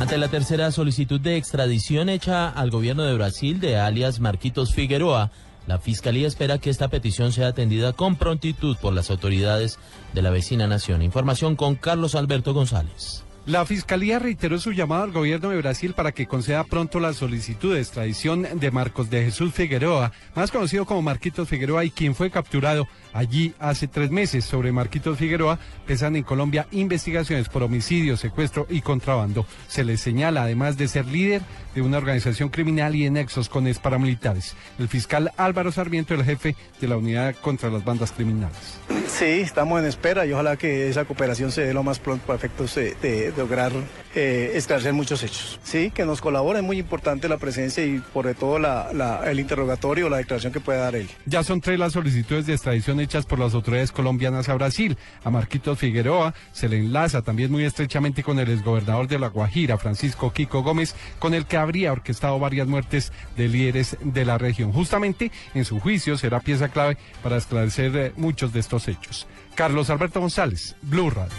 Ante la tercera solicitud de extradición hecha al gobierno de Brasil de alias Marquitos Figueroa, la Fiscalía espera que esta petición sea atendida con prontitud por las autoridades de la vecina nación. Información con Carlos Alberto González. La Fiscalía reiteró su llamado al gobierno de Brasil para que conceda pronto la solicitud de extradición de Marcos de Jesús Figueroa, más conocido como Marquitos Figueroa y quien fue capturado allí hace tres meses. Sobre Marquitos Figueroa pesan en Colombia investigaciones por homicidio, secuestro y contrabando. Se le señala además de ser líder de una organización criminal y en nexos con paramilitares. El fiscal Álvaro Sarmiento, el jefe de la unidad contra las bandas criminales. Sí, estamos en espera y ojalá que esa cooperación se dé lo más pronto para efectos de lograr eh, esclarecer muchos hechos. Sí, que nos colabore, es muy importante la presencia y por todo la, la, el interrogatorio o la declaración que pueda dar él. Ya son tres las solicitudes de extradición hechas por las autoridades colombianas a Brasil. A Marquitos Figueroa se le enlaza también muy estrechamente con el exgobernador de La Guajira, Francisco Kiko Gómez, con el que habría orquestado varias muertes de líderes de la región. Justamente en su juicio será pieza clave para esclarecer eh, muchos de estos hechos. Carlos Alberto González, Blue Radio.